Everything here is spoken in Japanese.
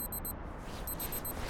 よし。